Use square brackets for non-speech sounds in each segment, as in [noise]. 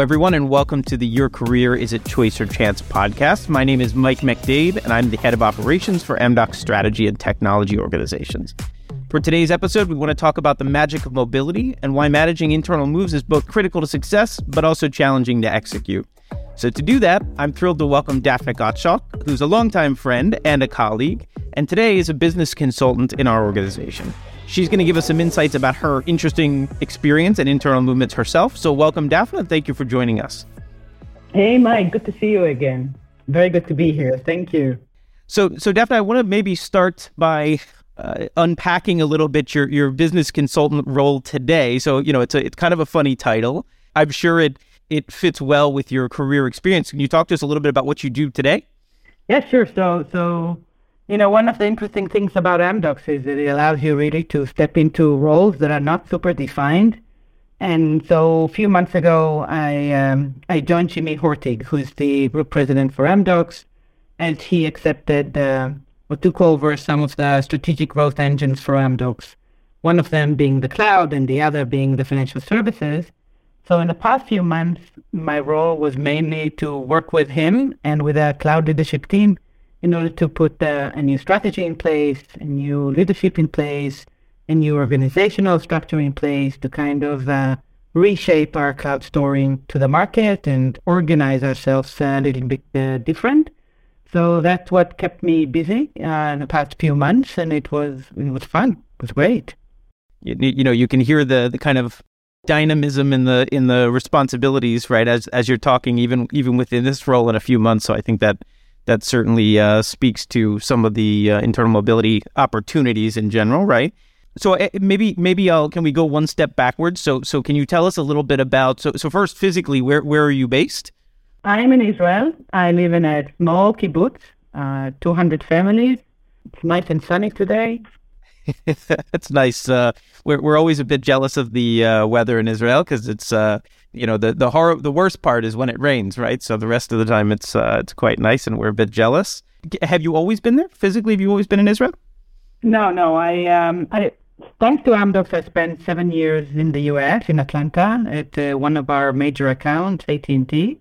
Everyone, and welcome to the Your Career Is It Choice or Chance podcast. My name is Mike MacDade, and I'm the head of operations for Amdocs Strategy and Technology Organizations. For today's episode, we want to talk about the magic of mobility and why managing internal moves is both critical to success, but also challenging to execute. So, to do that, I'm thrilled to welcome Daphna Gottschalk, who's a longtime friend and a colleague, and today is a business consultant in our organization. She's going to give us some insights about her interesting experience and internal movements herself. So, welcome, Daphna. Thank you for joining us. Hey, Mike. Good to see you again. Very good to be here. Thank you. So, so Daphna, I want to maybe start by uh, unpacking a little bit your your business consultant role today. So, you know, it's a it's kind of a funny title. I'm sure it it fits well with your career experience. Can you talk to us a little bit about what you do today? Yeah, sure. So, so you know, one of the interesting things about Amdocs is that it allows you really to step into roles that are not super defined. And so a few months ago, I um, I joined Jimmy Hortig, who's the group president for Amdocs, and he accepted uh, what took over some of the strategic growth engines for Amdocs. One of them being the cloud, and the other being the financial services. So in the past few months, my role was mainly to work with him and with a cloud leadership team in order to put uh, a new strategy in place, a new leadership in place, a new organizational structure in place to kind of uh, reshape our cloud story to the market and organize ourselves a little bit uh, different. So that's what kept me busy uh, in the past few months, and it was it was fun. It was great. You, you know, you can hear the the kind of dynamism in the in the responsibilities, right? As as you're talking, even even within this role in a few months. So I think that that certainly uh, speaks to some of the uh, internal mobility opportunities in general, right? So uh, maybe maybe I'll can we go one step backwards? So so can you tell us a little bit about so so first physically where where are you based? I'm in Israel. I live in a small kibbutz, uh, 200 families. It's nice and sunny today. [laughs] That's nice. Uh, we're we're always a bit jealous of the uh, weather in Israel because it's uh, you know the the horror the worst part is when it rains, right? So the rest of the time it's uh, it's quite nice, and we're a bit jealous. Have you always been there physically? Have you always been in Israel? No, no. I um I thanks to Amdocs, I spent seven years in the U.S. in Atlanta at uh, one of our major accounts, AT&T.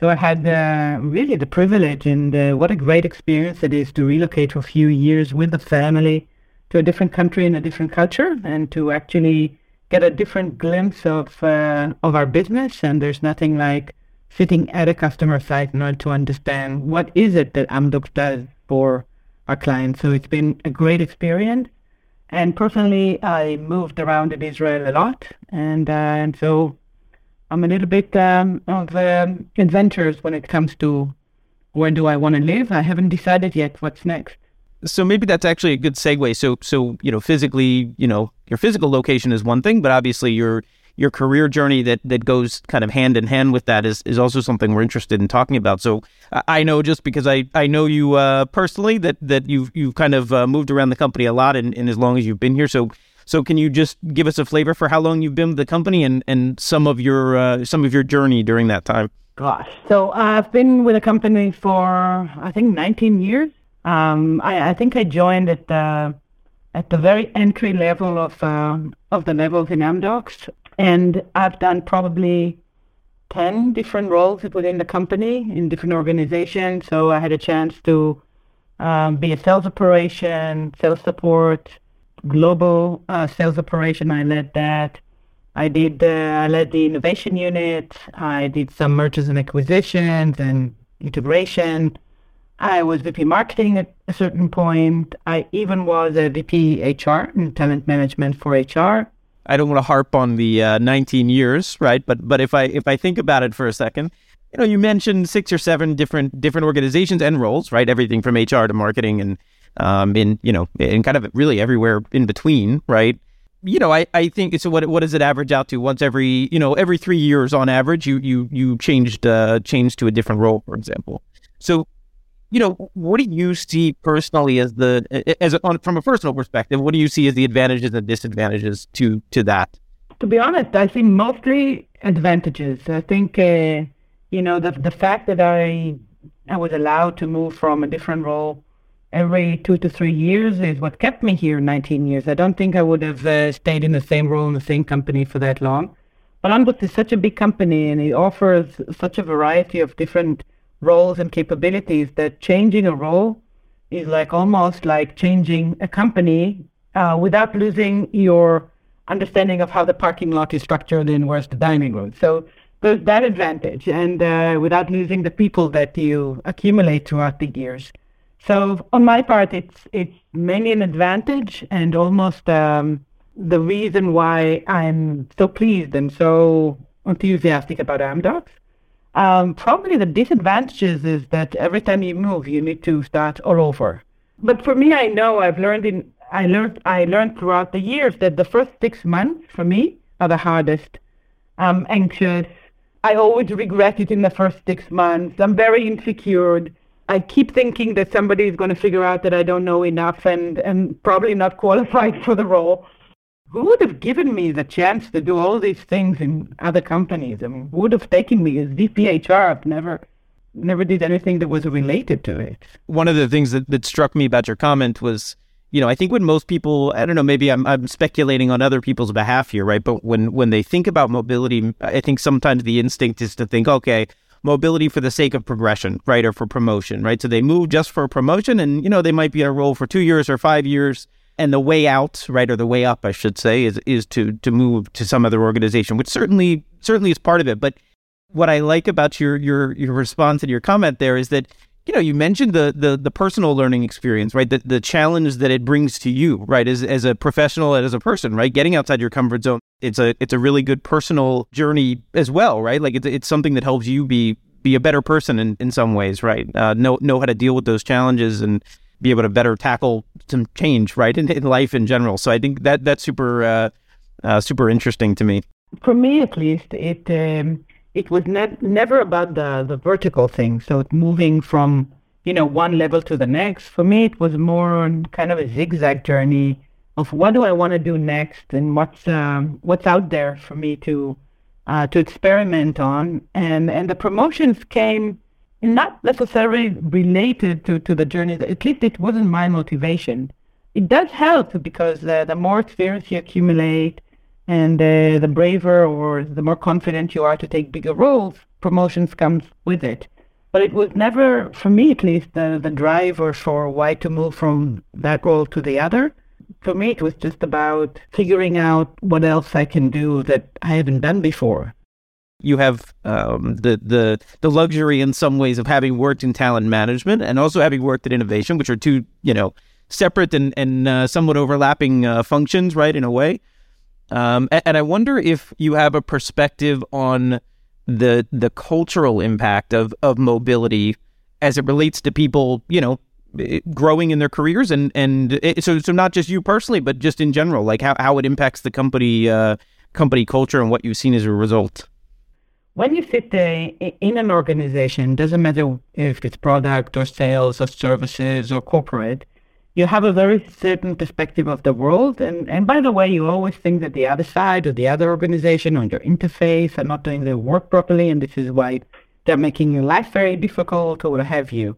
So I had uh, really the privilege and uh, what a great experience it is to relocate for a few years with the family to a different country and a different culture and to actually get a different glimpse of uh, of our business. And there's nothing like sitting at a customer site in order to understand what is it that Amdocs does for our clients. So it's been a great experience. And personally, I moved around in Israel a lot, and uh, and so I'm a little bit um, of um, adventures when it comes to where do I want to live. I haven't decided yet what's next so maybe that's actually a good segue. So so you know physically, you know your physical location is one thing, but obviously your your career journey that that goes kind of hand in hand with that is is also something we're interested in talking about. So I know just because I I know you uh, personally that that you've you've kind of uh, moved around the company a lot and, as long as you've been here. So so can you just give us a flavor for how long you've been with the company and and some of your uh, some of your journey during that time? Gosh, so I've been with the company for I think 19 years. Um, I, I, think I joined at the at the very entry level of uh, of the levels in Amdocs, and I've done probably ten different roles within the company in different organizations. So I had a chance to um, be a sales operation, sales support, global uh, sales operation. I led that. I did. Uh, I led the innovation unit. I did some mergers and acquisitions and integration. I was VP marketing at a certain point. I even was a VP HR and talent management for HR. I don't want to harp on the uh, 19 years, right? But but if I if I think about it for a second, you know, you mentioned six or seven different different organizations and roles, right? Everything from HR to marketing and um, in you know, and kind of really everywhere in between, right? You know, I, I think so. What what does it average out to? Once every you know every three years on average, you you you changed uh, changed to a different role, for example. So you know, what do you see personally as the as on, from a personal perspective? What do you see as the advantages and disadvantages to to that? To be honest, I see mostly advantages. I think uh, you know the the fact that I I was allowed to move from a different role every two to three years is what kept me here 19 years. I don't think I would have uh, stayed in the same role in the same company for that long. But Amdocs is such a big company and it offers such a variety of different roles and capabilities that changing a role is like almost like changing a company uh, without losing your understanding of how the parking lot is structured and where's the dining room. So there's that advantage, and uh, without losing the people that you accumulate throughout the years. So on my part, it's it's mainly an advantage and almost um, the reason why I'm so pleased and so enthusiastic about Amdocs. Um, probably the disadvantages is that every time you move, you need to start all over. But for me, I know I've learned in I learned I learned throughout the years that the first six months for me are the hardest. I'm anxious. I always regret it in the first six months. I'm very insecure. I keep thinking that somebody is going to figure out that I don't know enough and, and probably not qualified [laughs] for the role. Who would have given me the chance to do all these things in other companies? I mean, who would have taken me as VP HR? I've never never did anything that was related to it. One of the things that, that struck me about your comment was you know, I think when most people, I don't know, maybe I'm, I'm speculating on other people's behalf here, right? But when, when they think about mobility, I think sometimes the instinct is to think, okay, mobility for the sake of progression, right? Or for promotion, right? So they move just for promotion and, you know, they might be in a role for two years or five years. And the way out, right, or the way up, I should say, is is to to move to some other organization, which certainly certainly is part of it. But what I like about your your your response and your comment there is that you know, you mentioned the the the personal learning experience, right? The the challenge that it brings to you, right? As as a professional and as a person, right? Getting outside your comfort zone. It's a it's a really good personal journey as well, right? Like it's it's something that helps you be be a better person in, in some ways, right? Uh, know know how to deal with those challenges and be able to better tackle some change, right? In, in life in general. So I think that that's super uh, uh, super interesting to me. For me, at least, it um, it was ne- never about the, the vertical thing. So moving from, you know, one level to the next. For me, it was more on kind of a zigzag journey of what do I want to do next and what's, um, what's out there for me to, uh, to experiment on. And, and the promotions came not necessarily related to, to the journey. At least it wasn't my motivation. It does help because uh, the more experience you accumulate, and uh, the braver or the more confident you are to take bigger roles, promotions comes with it. But it was never, for me at least, the, the driver for why to move from that role to the other. For me, it was just about figuring out what else I can do that I haven't done before. You have um, the the the luxury, in some ways, of having worked in talent management and also having worked at innovation, which are two, you know, separate and and uh, somewhat overlapping uh, functions, right? In a way. Um, and, and I wonder if you have a perspective on the the cultural impact of of mobility as it relates to people, you know, growing in their careers and and it, so so not just you personally, but just in general, like how how it impacts the company uh, company culture and what you've seen as a result. When you sit uh, in an organization, doesn't matter if it's product or sales or services or corporate, you have a very certain perspective of the world. And, and by the way, you always think that the other side or the other organization or your interface are not doing their work properly. And this is why they're making your life very difficult or what have you.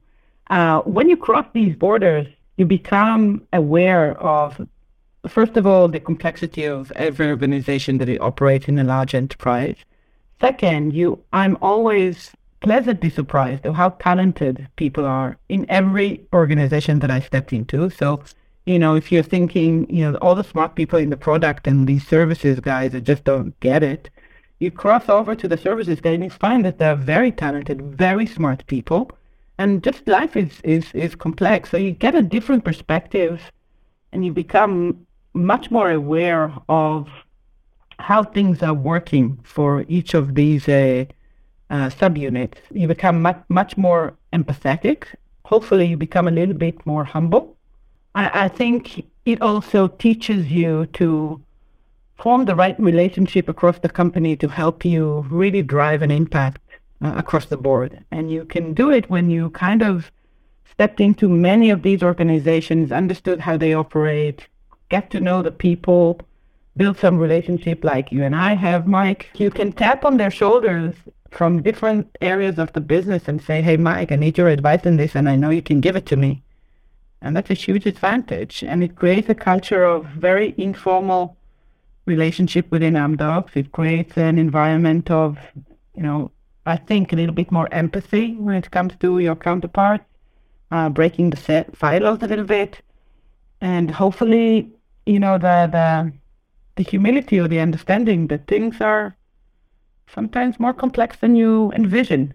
Uh, when you cross these borders, you become aware of, first of all, the complexity of every organization that operates in a large enterprise. Second, you, I'm always pleasantly surprised of how talented people are in every organization that I stepped into. So, you know, if you're thinking, you know, all the smart people in the product and these services guys that just don't get it, you cross over to the services guys and you find that they're very talented, very smart people. And just life is, is, is complex. So you get a different perspective and you become much more aware of how things are working for each of these uh, uh, subunits, you become much, much more empathetic. Hopefully, you become a little bit more humble. I, I think it also teaches you to form the right relationship across the company to help you really drive an impact uh, across the board. And you can do it when you kind of stepped into many of these organizations, understood how they operate, get to know the people, build some relationship like you and I have, Mike. You can tap on their shoulders from different areas of the business and say, hey, Mike, I need your advice on this, and I know you can give it to me. And that's a huge advantage. And it creates a culture of very informal relationship within Amdocs. It creates an environment of, you know, I think a little bit more empathy when it comes to your counterparts, uh, breaking the silos a little bit, and hopefully, you know, the the the humility or the understanding that things are sometimes more complex than you envision.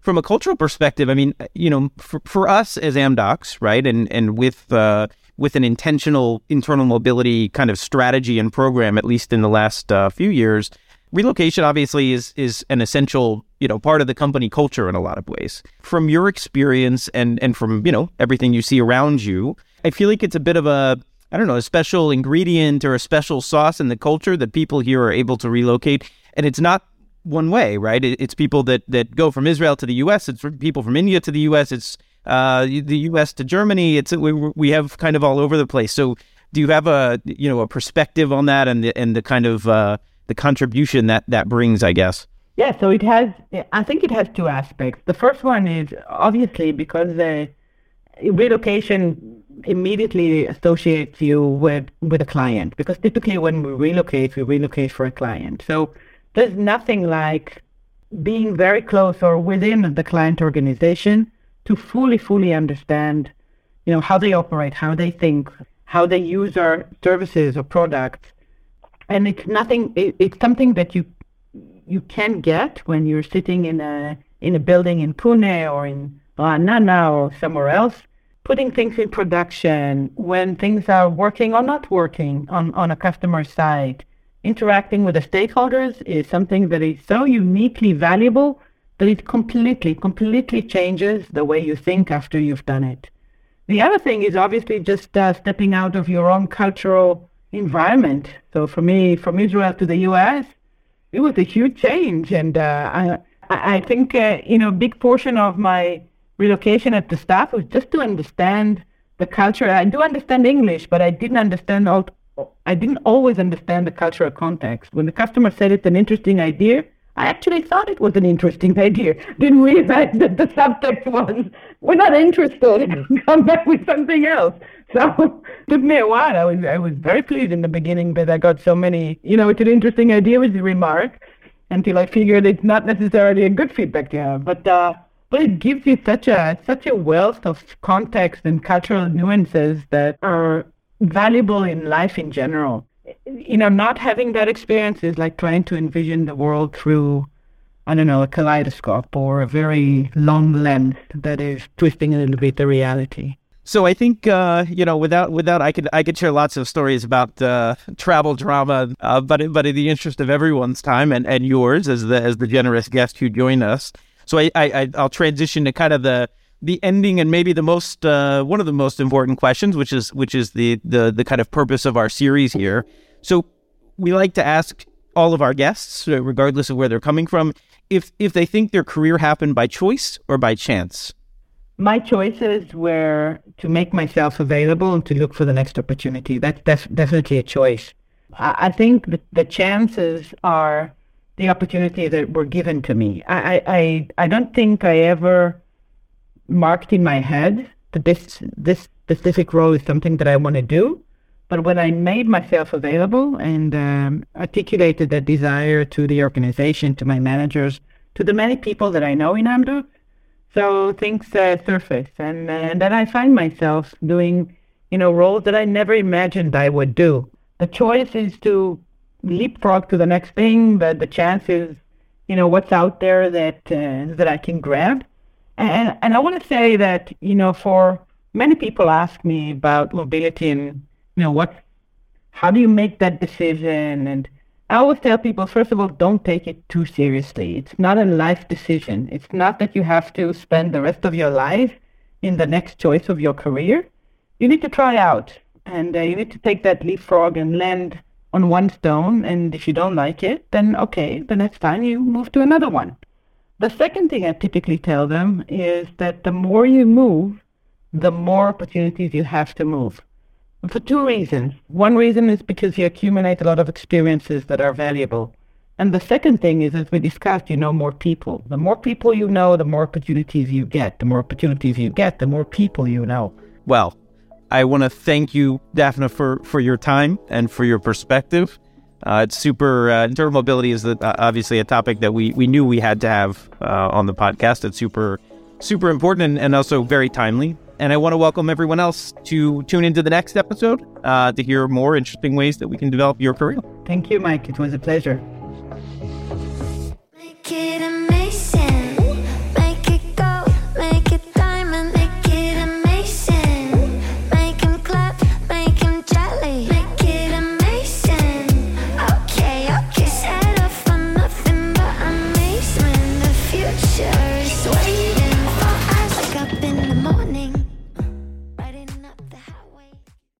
From a cultural perspective, I mean, you know, for, for us as Amdocs, right, and and with uh, with an intentional internal mobility kind of strategy and program, at least in the last uh, few years, relocation obviously is is an essential you know part of the company culture in a lot of ways. From your experience and and from you know everything you see around you, I feel like it's a bit of a I don't know a special ingredient or a special sauce in the culture that people here are able to relocate, and it's not one way, right? It's people that that go from Israel to the U.S. It's people from India to the U.S. It's uh, the U.S. to Germany. It's we, we have kind of all over the place. So, do you have a you know a perspective on that and the and the kind of uh, the contribution that that brings? I guess. Yeah. So it has. I think it has two aspects. The first one is obviously because the relocation immediately associates you with with a client because typically when we relocate, we relocate for a client. So there's nothing like being very close or within the client organization to fully, fully understand, you know, how they operate, how they think, how they use our services or products. And it's nothing. It, it's something that you you can get when you're sitting in a in a building in Pune or in Ra'anana or somewhere else, putting things in production when things are working or not working on, on a customer side interacting with the stakeholders is something that is so uniquely valuable that it completely, completely changes the way you think after you've done it. The other thing is obviously just uh, stepping out of your own cultural environment. So for me, from Israel to the U.S., it was a huge change, and uh, I, I think uh, you know, a big portion of my relocation at the staff was just to understand the culture. I do understand English, but I didn't understand all I didn't always understand the cultural context. When the customer said it's an interesting idea, I actually thought it was an interesting [laughs] idea. Didn't realize that the subtext was, we're not interested. [laughs] Come back with something else. So it [laughs] took me a while. I was I was very pleased in the beginning that I got so many, you know, it's an interesting idea was the remark until I figured it's not necessarily a good feedback to have. But uh, but it gives you such a such a wealth of context and cultural nuances that are valuable in life in general. You know, not having that experience is like trying to envision the world through, I don't know, a kaleidoscope or a very long lens that is twisting a little bit the reality. So I think uh, you know, without without, I could I could share lots of stories about uh, travel drama, uh, but but in the interest of everyone's time and, and yours as the as the generous guest who joined us, so I, I I'll transition to kind of the the ending and maybe the most uh, one of the most important questions, which is which is the the the kind of purpose of our series here. So we like to ask all of our guests, uh, regardless of where they're coming from, if if they think their career happened by choice or by chance. My choices were to make myself available and to look for the next opportunity. That's def- definitely a choice. I, I think that the chances are the opportunity that were given to me. I, I, I don't think I ever marked in my head that this this specific role is something that I want to do. But when I made myself available and um, articulated that desire to the organization, to my managers, to the many people that I know in Amdocs, so things uh, surface, and, uh, and then I find myself doing, you know, roles that I never imagined I would do. The choice is to leapfrog to the next thing, but the chance is, you know, what's out there that uh, that I can grab. And, and I want to say that, you know, for many people ask me about mobility and, you know, what, how do you make that decision? And I always tell people, first of all, don't take it too seriously. It's not a life decision. It's not that you have to spend the rest of your life in the next choice of your career. You need to try out and uh, you need to take that leapfrog and land on one stone. And if you don't like it, then okay, the next time you move to another one. The second thing I typically tell them is that the more you move, the more opportunities you have to move. For two reasons. One reason is because you accumulate a lot of experiences that are valuable. And the second thing is, as we discussed, you know more people. The more people you know, the more opportunities you get. The more opportunities you get, the more people you know. Well, I want to thank you, Daphna, for, for your time and for your perspective. Uh, it's super. Uh, internal mobility is the, uh, obviously a topic that we we knew we had to have uh, on the podcast. It's super super important and, and also very timely. And I want to welcome everyone else to tune into the next episode uh, to hear more interesting ways that we can develop your career. Thank you, Mike. It was a pleasure.